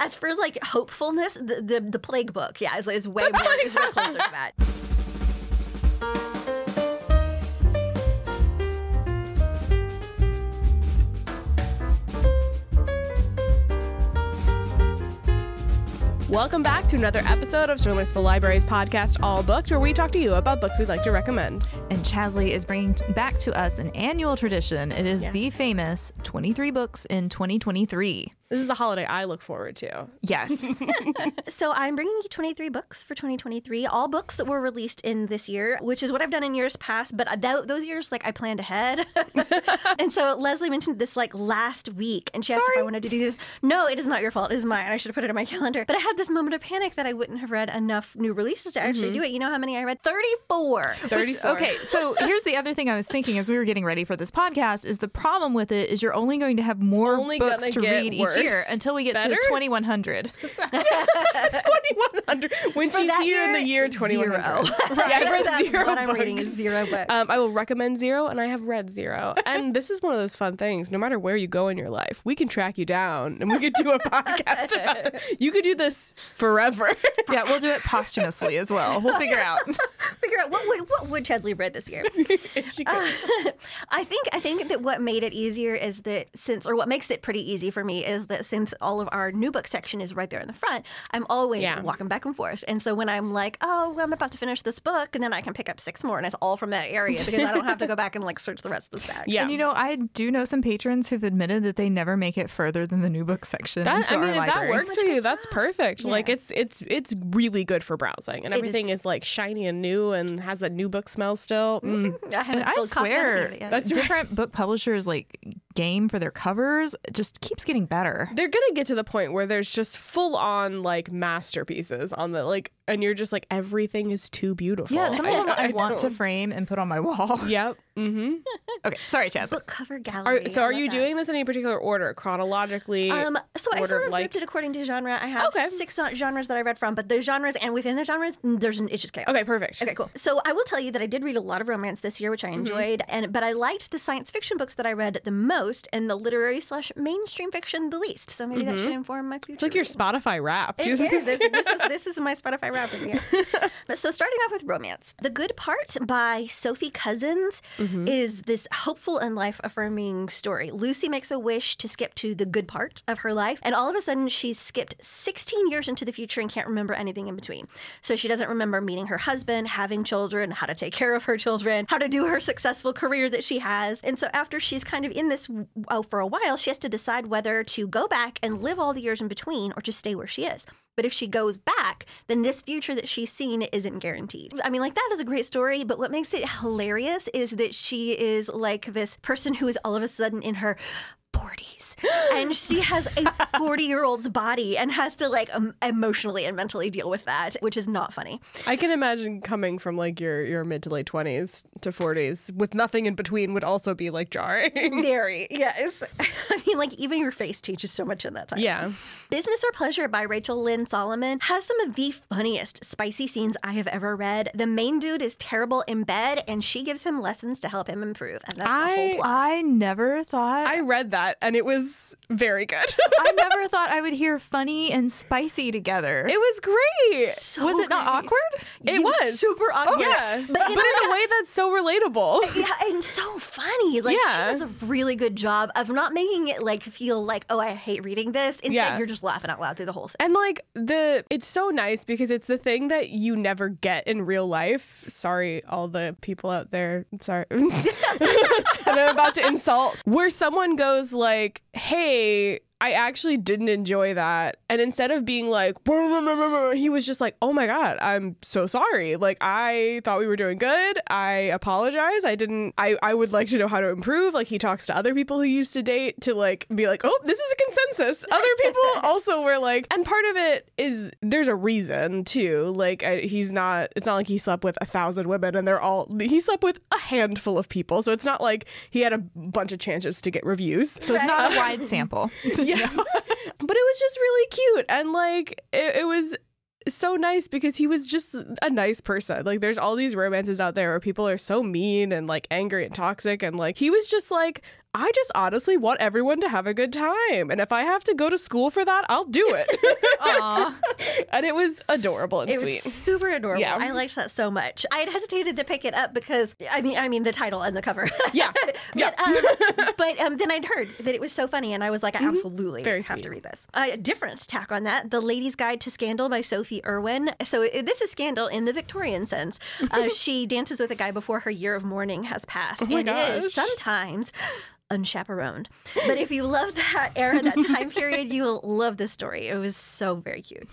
As for like hopefulness, the the, the plague book, yeah, is, is way more is way closer to that. Welcome back to another episode of Sterling Municipal Library's podcast, All Booked, where we talk to you about books we'd like to recommend. And Chazley is bringing back to us an annual tradition. It is Yes. the famous 23 books in 2023. This is the holiday I look forward to. Yes. So I'm bringing you 23 books for 2023, all books that were released in this year, which is what I've done in years past. But uh, th- those years, like I planned ahead, and so Leslie mentioned this like last week, and she asked if I wanted to do this. No, it is not your fault. It is mine. I should have put it in my calendar. But I had this moment of panic that I wouldn't have read enough new releases to actually mm-hmm. do it. You know how many I read? 34. Which, okay, so here's the other thing I was thinking as we were getting ready for this podcast is the problem with it is you're only going to have more Only books gonna read worse. each year until we get Better? to 2100. 2100 when she's that here in the year year, 2100. zero. Right, I read That's zero what I'm reading is books. zero books. Um, I will recommend zero, and I have read zero. And this is one of those fun things. No matter where you go in your life, we can track you down, and we could do a podcast about it. You could do this forever. yeah, we'll do it posthumously as well. We'll figure out. Figure out what would what would Chazley read this year. If she could. I think I think that what made it easier is that since or what makes it pretty easy for me is that since all of our new book section is right there in the front, I'm always Yeah. walking back and forth. And so when I'm like, oh, I'm about to finish this book, and then I can pick up six more, and it's all from that area because I don't have to go back and like search the rest of the stack. yeah. And you know, I do know some patrons who've admitted that they never make it further than the new book section That, into I mean, our if that works for you, that's perfect. Like it's it's it's really good for browsing, and It everything is. like shiny and new, and has that new book smell still. Mm. I haven't And I spilled coffee on any swear, of it yet. That's right. different book publishers like game for their covers just keeps getting better. They're gonna get to the point where there's just full on like masterpieces on the like, and you're just like everything is too beautiful. Yeah, some of them I, want to don't- frame and put on my wall. Yep. Mm-hmm. Okay, sorry, Chaz. book cover gallery. Are, so are you that. doing this in any particular order, chronologically? Um, so I sort of like- grouped it according to genre. I have Okay. six genres that I read from, but the genres and within the genres, there's an it's just chaos. okay, perfect. Okay, cool. So I will tell you that I did read a lot of romance this year, which Mm-hmm. I enjoyed, and but I liked the science fiction books that I read the most, and the literary slash mainstream fiction the least. So maybe that should inform my future. Mm-hmm. It's like your Spotify rap. It is. This, this is this is my Spotify rap of the year. But so starting off with romance, "The Good Part" by Sophie Cousens Mm-hmm. is this hopeful and life affirming story. Lucy makes a wish to skip to the good part of her life, and all of a sudden she's skipped 16 years into the future and can't remember anything in between. So she doesn't remember meeting her husband, having children, how to take care of her children, how to do her successful career that she has. And so after she's kind of in this oh, for a while, she has to decide whether to go back and live all the years in between or just stay where she is. But if she goes back, then this future that she's seen isn't guaranteed. I mean, like, that is a great story, but what makes it hilarious is that she is like this person who is all of a sudden in her 40s and she has a 40 year old's body and has to like um, emotionally and mentally deal with that which is not funny I can imagine coming from like your your mid to late twenties to forties with nothing in between would also be like jarring. very yes i mean like even your face changes so much in that time yeah. Business or Pleasure by Rachel Lynn Solomon has some of the funniest spicy scenes I have ever read. The main dude is terrible in bed, and she gives him lessons to help him improve. And that's the whole plot. I never thought I read that and it was very good. I never thought I would hear funny and spicy together. it was great. So was it not awkward? It You- was super oh, awkward. Yeah, But but, in in a way that's so relatable. Yeah, and so funny. Like Yeah. she does a really good job of not making it like feel like, oh, I hate reading this. Instead, Yeah. you're just laughing out loud through the whole thing. And like the it's so nice because it's the thing that you never get in real life. Sorry, all the people out there. Sorry. that I'm about to insult. Where someone goes like, hey, hey, I actually didn't enjoy that. And instead of being like, he was just like, oh my God, I'm so sorry. Like, I thought we were doing good. I apologize. I didn't, I, I would like to know how to improve. Like, he talks to other people who used to date to like be like, oh, this is a consensus. Other people also were like, and part of it is there's a reason too. Like, I, he's not, it's not like he slept with a thousand women and they're all, he slept with a handful of people. So it's not like he had a bunch of chances to get reviews. So it's not a wide sample. Yes. but it was just really cute. And like, it, it was so nice because he was just a nice person. Like, there's all these romances out there where people are so mean and like angry and toxic. And like, he was just like I just honestly want everyone to have a good time. And if I have to go to school for that, I'll do it. And it was adorable and It sweet. was super adorable. Yeah. I liked that so much. I had hesitated to pick it up because I mean, I mean the title and the cover. Yeah. Yeah. but, um, but um, then I'd heard that it was so funny, and I was like, I absolutely Mm-hmm. Very have sweet. to read this. A different tack on that: "The Lady's Guide to Scandal" by Sophie Irwin. So it, this is scandal in the Victorian sense. Uh, she dances with a guy before her year of mourning has passed, Oh my and is gosh. sometimes unchaperoned. But if you love that era, that time period, you'll love this story. It was so very cute.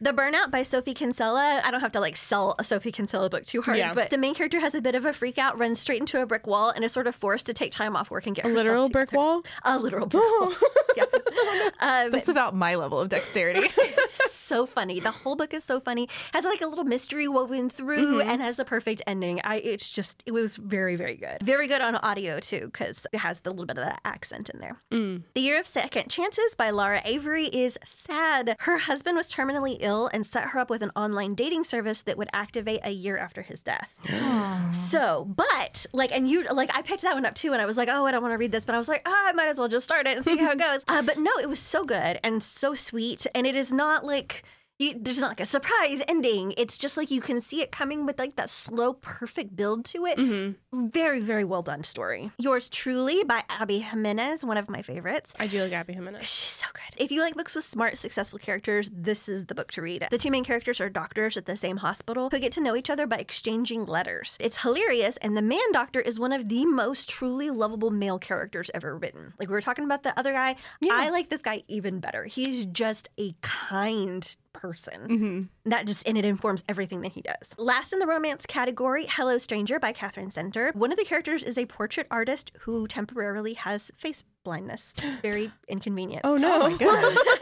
the Burnout by Sophie Kinsella. I don't have to like sell a Sophie Kinsella book too hard, Yeah. but the main character has a bit of a freak out, runs straight into a brick wall, and is sort of forced to take time off work and get a herself literal together. brick wall? A literal brick wall. yeah. Um, That's about my level of dexterity. so funny. The whole book is so funny. Has like a little mystery woven through and has the perfect ending. I it's just it was very very good. Very good on audio too because it has the little bit of that accent in there. The Year of Second Chances by Laura Avery is sad. Her husband was terminally ill and set her up with an online dating service that would activate a year after his death. So, but like, and you like, I picked that one up too, and I was like, oh, I don't want to read this, but I was like, ah, I might as well just start it and see how it goes. Uh, but no, it was so good and so sweet, and it is not like. You, there's not like a surprise ending. It's just like you can see it coming with like that slow, perfect build to it. Mm-hmm. Very, very well done story. Yours truly by Abby Jimenez, one of my favorites. I do like Abby Jimenez. She's so good. If you like books with smart, successful characters, this is the book to read. The two main characters are doctors at the same hospital who get to know each other by exchanging letters. It's hilarious, and the man doctor is one of the most truly lovable male characters ever written. Like we were talking about the other guy, I like this guy even better. He's just a kind person. Mm-hmm. That just and it informs everything that he does. Last in the romance category, Hello Stranger by Katherine Center. One of the characters is a portrait artist who temporarily has face blindness. Very inconvenient. Oh no. Oh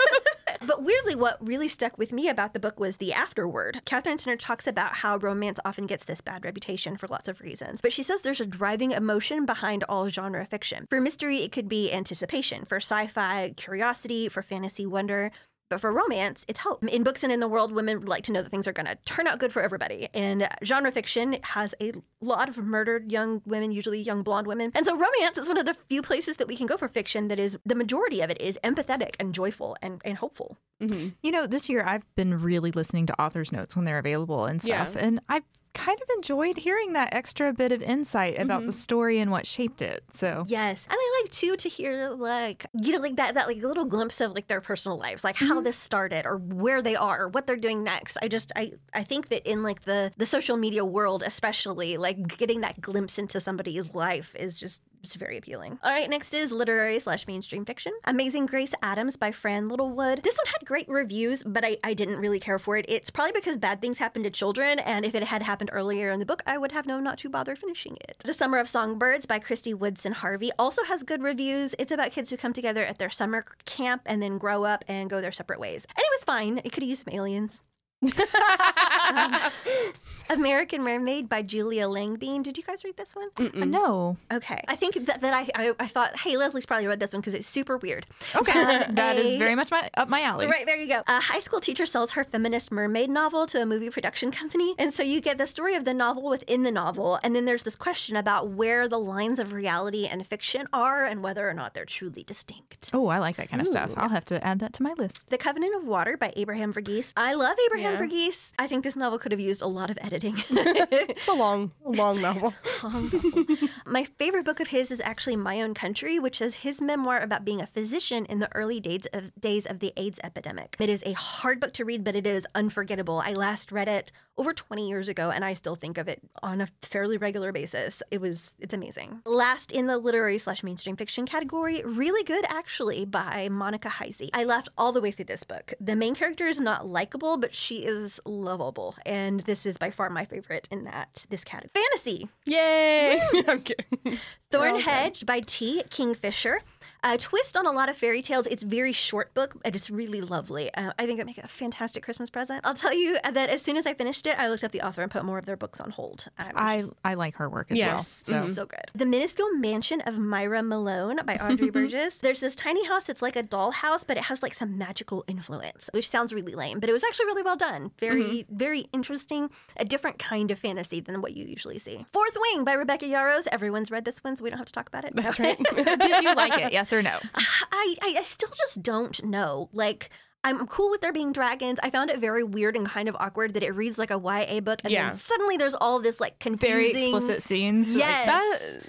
but weirdly, what really stuck with me about the book was the afterword. Katherine Center talks about how romance often gets this bad reputation for lots of reasons. But she says there's a driving emotion behind all genre fiction. For mystery, it could be anticipation. For sci fi, curiosity. For fantasy, wonder. But for romance, it's hope. In books and in the world, women like to know that things are going to turn out good for everybody. And genre fiction has a lot of murdered young women, usually young blonde women. And so romance is one of the few places that we can go for fiction that is, the majority of it is empathetic and joyful and, and hopeful. Mm-hmm. You know, this year I've been really listening to authors' notes when they're available and stuff. Yeah. And I've kind of enjoyed hearing that extra bit of insight about the mm-hmm. story and what shaped it. So Yes, and I like too to hear like you know like that that like little glimpse of like their personal lives, like how mm-hmm. this started or where they are or what they're doing next. I just I I think that in like the the social media world, especially like getting that glimpse into somebody's life is just it's very appealing. All right, next is literary slash mainstream fiction. Amazing Grace Adams by Fran Littlewood. This one had great reviews, but I, I didn't really care for it. It's probably because bad things happen to children, and if it had happened earlier in the book, I would have known not to bother finishing it. The Summer of Songbirds by Kristy Woodson Harvey also has good reviews. It's about kids who come together at their summer camp and then grow up and go their separate ways. And it was fine. It could have used some aliens. Um, American Mermaid by Julia Langbein. Did you guys read this one? Uh, no. Okay. I think that, that I, I I thought, hey, Leslie's probably read this one because it's super weird. Okay. Um, that is a- very much my up my alley. Right, there you go. A high school teacher sells her feminist mermaid novel to a movie production company. And so you get the story of the novel within the novel. And then there's this question about where the lines of reality and fiction are and whether or not they're truly distinct. Oh, I like that kind of stuff. I'll have to add that to my list. The Covenant of Water by Abraham Verghese. I love Abraham Yeah. Verghese. I think this novel could have used a lot of editing. It's a long, long novel. My favorite book of his is actually My Own Country, which is his memoir about being a physician in the early days of days of the AIDS epidemic. It is a hard book to read, but it is unforgettable. I last read it over 20 years ago and I still think of it on a fairly regular basis. It was it's amazing. Last in the literary slash mainstream fiction category, really good actually by Monica Heisey. I laughed all the way through this book. The main character is not likable, but she is lovable. And this is by far my favorite in that this category. Fantasy. Yay! I'm kidding. Thornhedge by T. Kingfisher. A twist on a lot of fairy tales. It's very short book, and it's really lovely. Uh, I think it make a fantastic Christmas present. I'll tell you that as soon as I finished it, I looked up the author and put more of their books on hold. Um, I I, just I like her work as Yes. well. so, mm-hmm. So good. The Minuscule Mansion of Myra Malone by Audrey Burges. There's this tiny house that's like a dollhouse, but it has like some magical influence, which sounds really lame, but it was actually really well done. Very, mm-hmm. very interesting. A different kind of fantasy than what you usually see. Fourth Wing by Rebecca Yarros. Everyone's read this one, so we don't have to talk about it. That's right. did you like it? Yes or no? I, I, I still just don't know. Like, I'm cool with there being dragons. I found it very weird and kind of awkward that it reads like a YA book, and Yeah. then suddenly there's all this like confusing, Very explicit scenes. Like, Yes.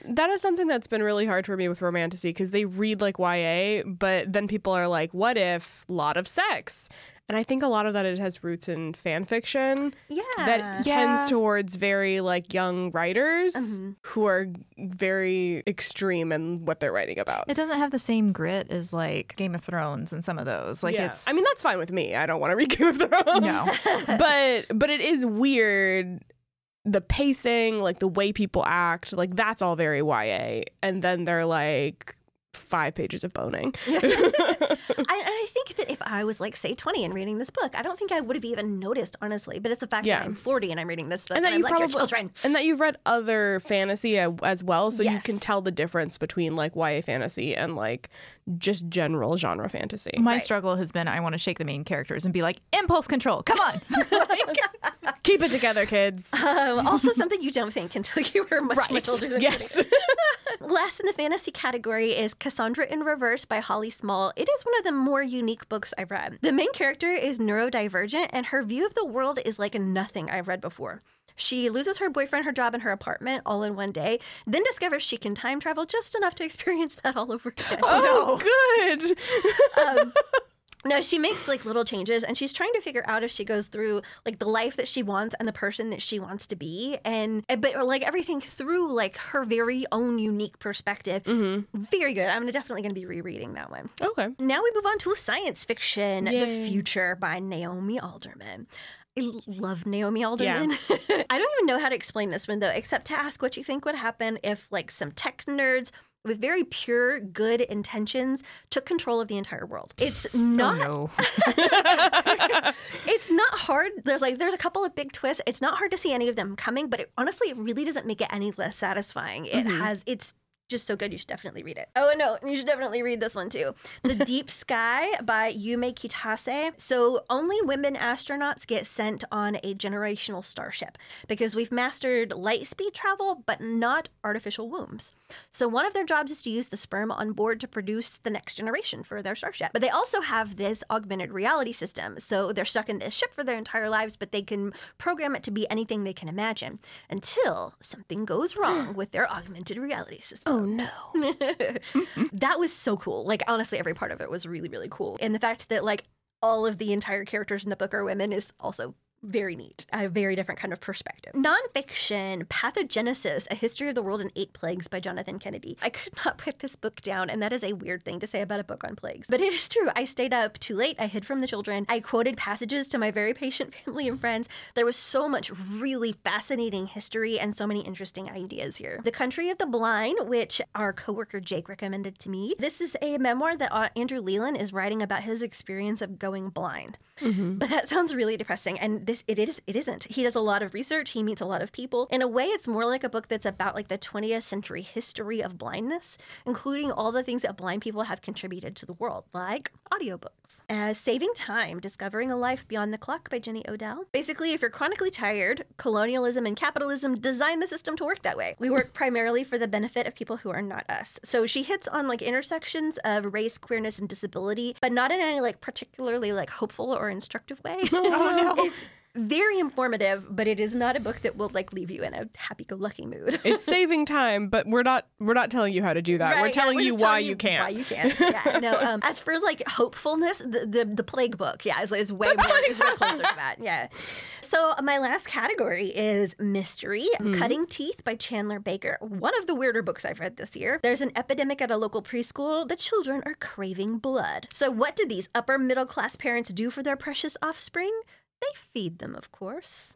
That that is something that's been really hard for me with romantasy because they read like YA, but then people are like, "What if a lot of sex?" And I think a lot of that it has roots in fan fiction Yeah, that Yeah. tends towards very like young writers Mm-hmm. who are very extreme in what they're writing about. It doesn't have the same grit as like Game of Thrones and some of those. Like yeah. it's I mean that's fine with me. I don't want to read Game of Thrones. no. but but it is weird the pacing like the way people act like that's all very ya and then they're like five pages of boning I, I think that if I was like, say, 20 and reading this book, I don't think I would have even noticed, honestly. But it's the fact Yeah. that I'm 40 and I'm reading this book, and and, that I'm you like, probably your children. and that you've read other fantasy as well so you can tell the difference between like ya fantasy and like just general genre fantasy My Right. struggle has been I want to shake the main characters and be like, impulse control, come on. Like, keep it together kids Um, also, something you don't think until you were much, Right. much older than yes Last in the fantasy category is Cassandra in Reverse by Holly Smale. It is one of the more unique books I've read. The main character is neurodivergent, and her view of the world is like nothing I've read before. She loses her boyfriend, her job, and her apartment all in one day, then discovers she can time travel just enough to experience that all over again. oh good um, no, she makes like little changes and she's trying to figure out if she goes through like the life that she wants and the person that she wants to be and eh, but like everything through like her very own unique perspective. Very good. I'm definitely going to be rereading that one. okay Now we move on to science fiction, Yay. The Future by Naomi Alderman. I love Naomi Alderman. I don't even know how to explain this one though, except to ask what you think would happen if like some tech nerds with very pure good intentions took control of the entire world. It's oh not no. it's not hard. There's like there's a couple of big twists. It's not hard to see any of them coming, but it, honestly, it really doesn't make it any less satisfying. It mm-hmm. has it's just so good. You should definitely read it. Oh no, you should definitely read this one too. The Deep Sky by Yume Kitasei. So only women astronauts get sent on a generational starship because we've mastered light speed travel, but not artificial wombs. So one of their jobs is to use the sperm on board to produce the next generation for their starship. But they also have this augmented reality system. So they're stuck in this ship for their entire lives, but they can program it to be anything they can imagine until something goes wrong with their augmented reality system. oh Oh, no that was so cool. Like honestly, every part of it was really, really cool. And the fact that like all of the entire characters in the book are women is also very neat. A very different kind of perspective. Nonfiction, Pathogenesis, A History of the World in Eight Plagues by Jonathan Kennedy. I could not put this book down, and that is a weird thing to say about a book on plagues. But it is true. I stayed up too late. I hid from the children. I quoted passages to my very patient family and friends. There was so much really fascinating history and so many interesting ideas here. The Country of the Blind, which our coworker Jake recommended to me. This is a memoir that uh, Andrew Leland is writing about his experience of going blind. But that sounds really depressing. And this it is it isn't. He does a lot of research, he meets a lot of people. In a way, it's more like a book that's about like the 20th century history of blindness, including all the things that blind people have contributed to the world, like audiobooks. Uh, Saving Time, Discovering a Life Beyond the Clock by Jenny Odell. Basically, if you're chronically tired, colonialism and capitalism design the system to work that way. We work primarily for the benefit of people who are not us. So she hits on like intersections of race, queerness, and disability, but not in any like particularly like hopeful or instructive way. Oh, no. Very informative, but it is not a book that will like leave you in a happy-go-lucky mood. it's saving time but we're not we're not telling you how to do that we're Right, yeah, telling you why telling you can't Why you can't. Yeah. No. Um, as for like hopefulness, the the, the plague book, yeah, is, is way more is way closer to that. Yeah. So my last category is mystery, Cutting Teeth by Chandler Baker. One of the weirder books I've read this year. There's an epidemic at a local preschool. The children are craving blood. So what did these upper middle class parents do for their precious offspring? They feed them, of course.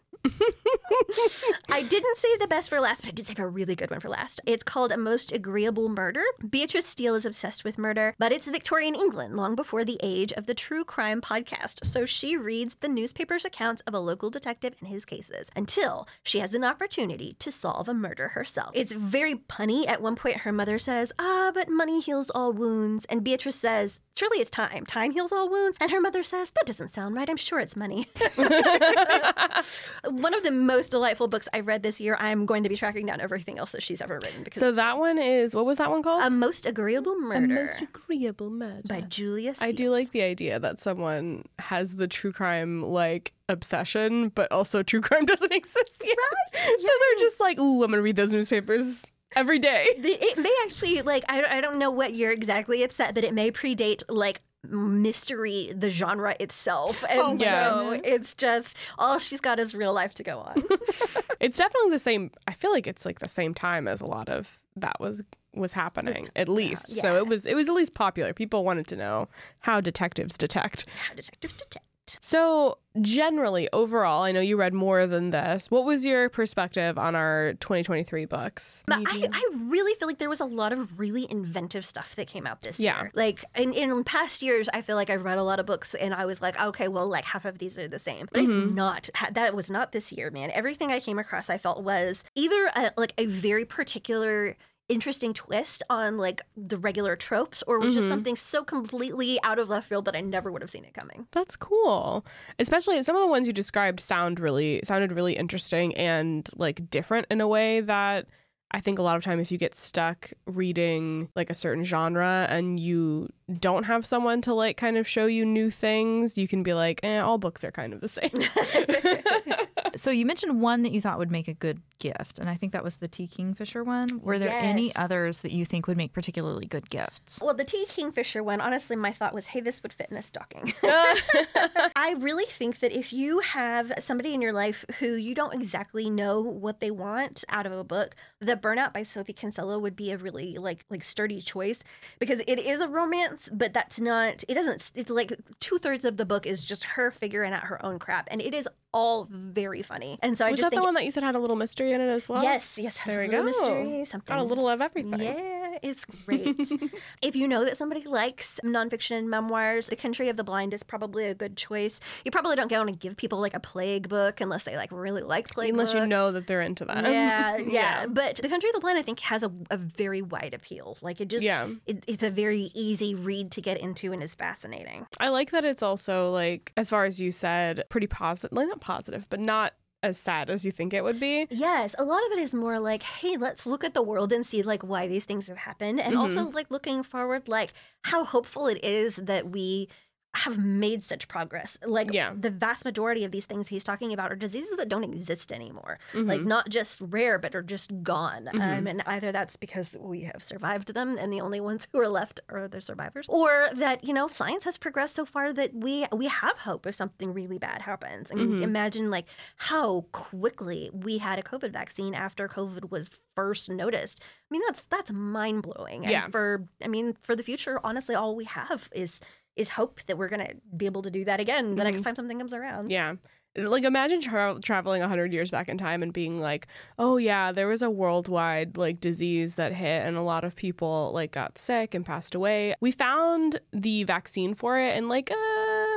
I didn't save the best for last, but I did save a really good one for last. It's called A Most Agreeable Murder. Beatrice Steele is obsessed with murder, but it's Victorian England, long before the age of the true crime podcast. So she reads the newspaper's accounts of a local detective and his cases until she has an opportunity to solve a murder herself. It's very punny. At one point, her mother says, Ah, but money heals all wounds. And Beatrice says, Surely it's time. Time heals all wounds. And her mother says, That doesn't sound right. I'm sure it's money. one of the most delightful books I've read this year. I'm going to be tracking down everything else that she's ever written because So that one is what was that one called? A Most Agreeable Murder A Most agreeable murder. by Julia I do like the idea that someone has the true crime like obsession, but also true crime doesn't exist yet. so they're just like, ooh, I'm gonna read those newspapers every day. The- it may actually like I, I don't know what year exactly it's set, but it may predate like mystery the genre itself oh and Oh, yeah. so it's just all she's got is real life to go on It's definitely the same. I feel like it's like the same time as a lot of that was was happening at least. So it was it was at least popular. People wanted to know how detectives detect. How detectives detect So generally, overall, I know you read more than this. What was your perspective on our 2023 books? But I, I really feel like there was a lot of really inventive stuff that came out this Yeah. year. Like in, in past years, I feel like I've read a lot of books and I was like, okay, well, like half of these are the same. But Mm-hmm. it's not. ha- That was not this year, man. Everything I came across, I felt was either a, like a very particular interesting twist on like the regular tropes or was just Mhm. something so completely out of left field that I never would have seen it coming. That's cool. Especially some of the ones you described sound really sounded really interesting and like different in a way that I think a lot of time if you get stuck reading like a certain genre and you don't have someone to like kind of show you new things, you can be like, eh, all books are kind of the same. So you mentioned one that you thought would make a good gift, and I think that was the T Kingfisher one. Were there any others that you think would make particularly good gifts? Well, the T Kingfisher one, honestly, my thought was, hey, this would fit in a stocking. Uh. I really think that if you have somebody in your life who you don't exactly know what they want out of a book, The Burnout by Sophie Kinsella would be a really like like sturdy choice because it is a romance, but that's not. It doesn't. It's like two thirds of the book is just her figuring out her own crap, and it is all very funny. And so I was just that the one that you said had a little mystery in it as well? yes, yes, has There a little go. mystery, something Got a little of everything. yeah, it's great. if you know that somebody likes nonfiction memoirs, The Country of the Blind is probably a good choice. You probably don't want to give people like a plague book unless they like really like plague books. Unless you know that they're into that. Yeah, yeah, But The Country of the Blind, I think, has a, a very wide appeal. Like it just, Yeah. it, it's a very easy read to get into and is fascinating. I like that it's also like, as far as you said, pretty positive. Like not positive, but not as sad as you think it would be. Yes, a lot of it is more like, hey, let's look at the world and see like why these things have happened, and also mm-hmm. like looking forward, like how hopeful it is that we have made such progress. Like Yeah. the vast majority of these things he's talking about are diseases that don't exist anymore. Like Mhm. not just rare, but are just gone. Um, Mhm. and either that's because we have survived them, and the only ones who are left are the survivors, or that you know science has progressed so far that we we have hope if something really bad happens. Mean, Mhm. imagine like how quickly we had a COVID vaccine after COVID was first noticed. I mean, that's that's mind blowing. Yeah. And for I mean, for the future, honestly, all we have is is hope that we're gonna be able to do that again the next Mhm. time something comes around. Yeah. Like imagine tra- traveling 100 years back in time and being like, "Oh yeah, there was a worldwide like disease that hit and a lot of people like got sick and passed away. We found the vaccine for it in like uh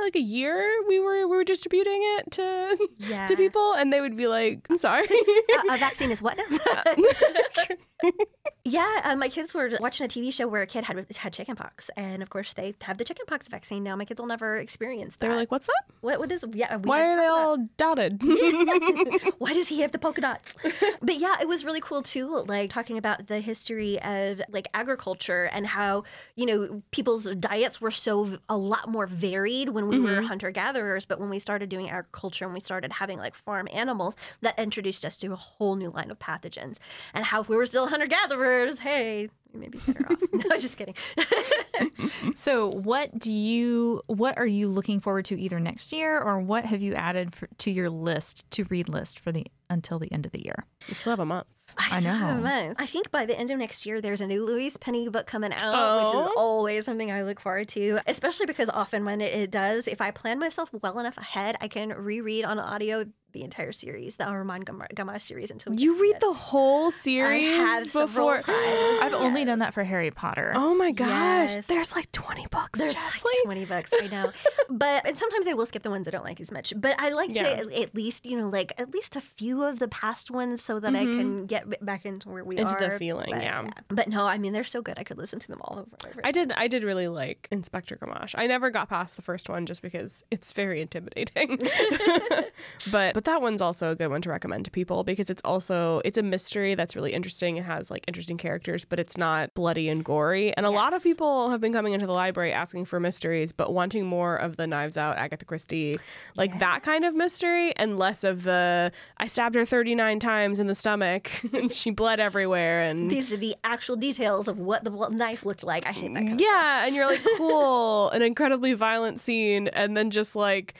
like a year we were we were distributing it to Yeah. to people and they would be like, "I'm sorry." a, a vaccine is what now? yeah, uh, my kids were watching a TV show where a kid had had chickenpox, and of course they have the chickenpox vaccine now. My kids will never experience that. they were like, "What's that? "What? What is? Yeah, Why are they all dotted?" why does he have the polka dots? but yeah, it was really cool too, like talking about the history of like agriculture and how, you know, people's diets were so a lot more varied when we were Mhm. hunter gatherers. But when we started doing agriculture and we started having like farm animals, that introduced us to a whole new line of pathogens. And how if we were still hunter gatherers, hey, we may be better off. No, just kidding. So, what do you what are you looking forward to either next year or what have you added for, to your list to read list for the until the end of the year? we still have a month. I still have know. mine. I think by the end of next year, there's a new Louise Penny book coming out, which is Oh. always something I look forward to. Especially because often when it, it does, if I plan myself well enough ahead, I can reread on audio the entire series, the Armand Gama, Gama series until we You get to read it. the whole I series have before. times. I've only done that for Harry Potter. Oh my gosh, Yes. there's like 20 books. There's Chazley. like 20 books, I know. but and sometimes I will skip the ones I don't like as much. But I like Yeah. to at- at least, you know, like at least a few of the past ones so that I can get back into where we Mm-hmm. Into are. the feeling, But, yeah. But no, I mean, they're so good. I could listen to them all over over. I did I did really like Inspector Gamache. I never got past the first one just because it's very intimidating. but but that one's also a good one to recommend to people because it's also it's a mystery that's really interesting. It has like interesting characters, but it's not bloody and gory. And a lot of people have been coming into the library asking for mysteries, but wanting more of the Knives Out Agatha Christie, like that kind of mystery and less of the I stabbed her 39 times in the stomach and she bled everywhere and These are the actual details of what the knife looked like. I hate that kind of yeah, and you're like, cool, an incredibly violent scene, and then just like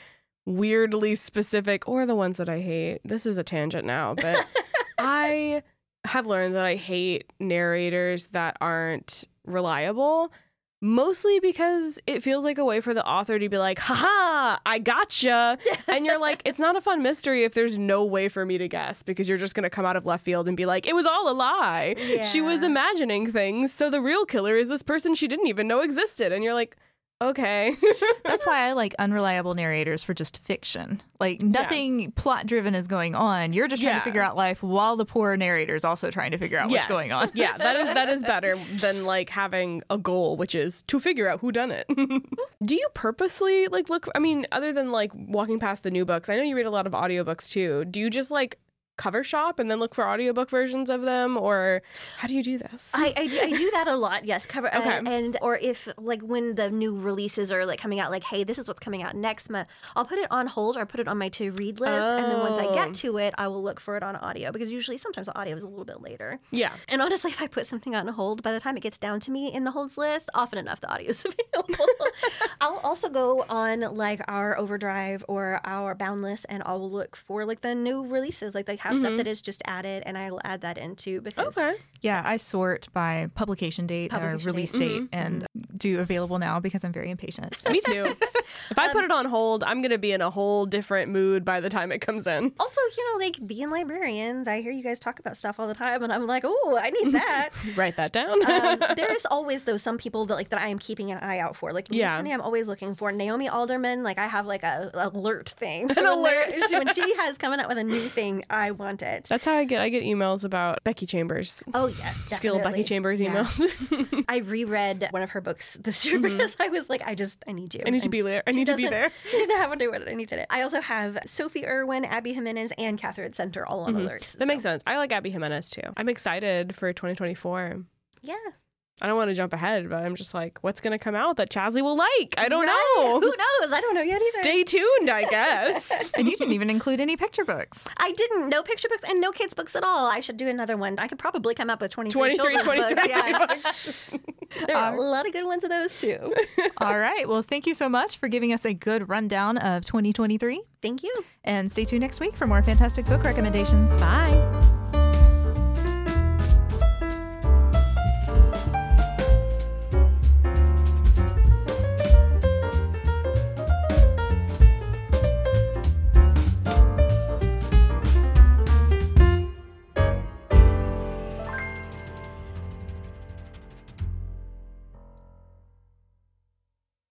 weirdly specific, or the ones that I hate. This is a tangent now, but I have learned that I hate narrators that aren't reliable. Mostly because it feels like a way for the author to be like, haha, I gotcha. And you're like, it's not a fun mystery if there's no way for me to guess because you're just going to come out of left field and be like, it was all a lie. She was imagining things. So the real killer is this person she didn't even know existed. And you're like, okay. That's why I like unreliable narrators for just fiction. Like nothing plot driven is going on. You're just trying Yeah. to figure out life while the poor narrator is also trying to figure out Yes. what's going on. yeah, that is that is better than like having a goal, which is to figure out who done it. Do you purposely like look? I mean, other than like walking past the new books, I know you read a lot of audiobooks too. Do you just like cover shop and then look for audiobook versions of them, or how do you do this? I, I, do, I do that a lot, yes. Cover uh, Okay. and or if like when the new releases are like coming out, like hey, this is what's coming out next month. I'll put it on hold or put it on my to read list, and then once I Oh. get to it, I will look for it on audio because usually sometimes the audio is a little bit later. yeah. And honestly, if I put something on hold, by the time it gets down to me in the holds list, often enough the audio's available. I'll also go on like our Overdrive or our Boundless, and I'll look for like the new releases, like they have stuff mm-hmm. that is just added, and I will add that into because Okay. Yeah, I sort by publication date uh, Publication or release date. date mm-hmm. and mm-hmm. do available now because I'm very impatient. Me too. if I put um, it on hold, I'm gonna be in a whole different mood by the time it comes in. Also, you know, like being librarians, I hear you guys talk about stuff all the time, and I'm like, oh, I need that. Write that down. um, there is always though some people that like that I am keeping an eye out for. Like Yeah. Penny, I'm always looking for Naomi Alderman. Like I have like a alert thing. So An when there- she- when she has coming out with a new thing, I want it. That's how I get. I get emails about Becky Chambers. Oh yes, Skill Becky. Chambers Yeah. emails. I reread one of her books this year because I was like, I just I need you. Mm-hmm. I need to be there. I need to be there. I didn't have to do it. I needed it. I also have Sophie Irwin, Abby Jimenez, and Katherine Center all on alerts. Mm-hmm. That makes sense. I like Abby Jimenez too. I'm excited for 2024. Yeah. I don't want to jump ahead, but I'm just like, what's going to come out that Chazzy will like? I don't Right. know. Who knows? I don't know yet either. Stay tuned, I guess. and you didn't even include any picture books. I didn't. No picture books and no kids books at all. I should do another one. I could probably come up with 23, 23, children's 23 books. Yeah. books. There are Um, a lot of good ones of those too. All right. Well, thank you so much for giving us a good rundown of 2023. Thank you. And stay tuned next week for more fantastic book recommendations. Bye.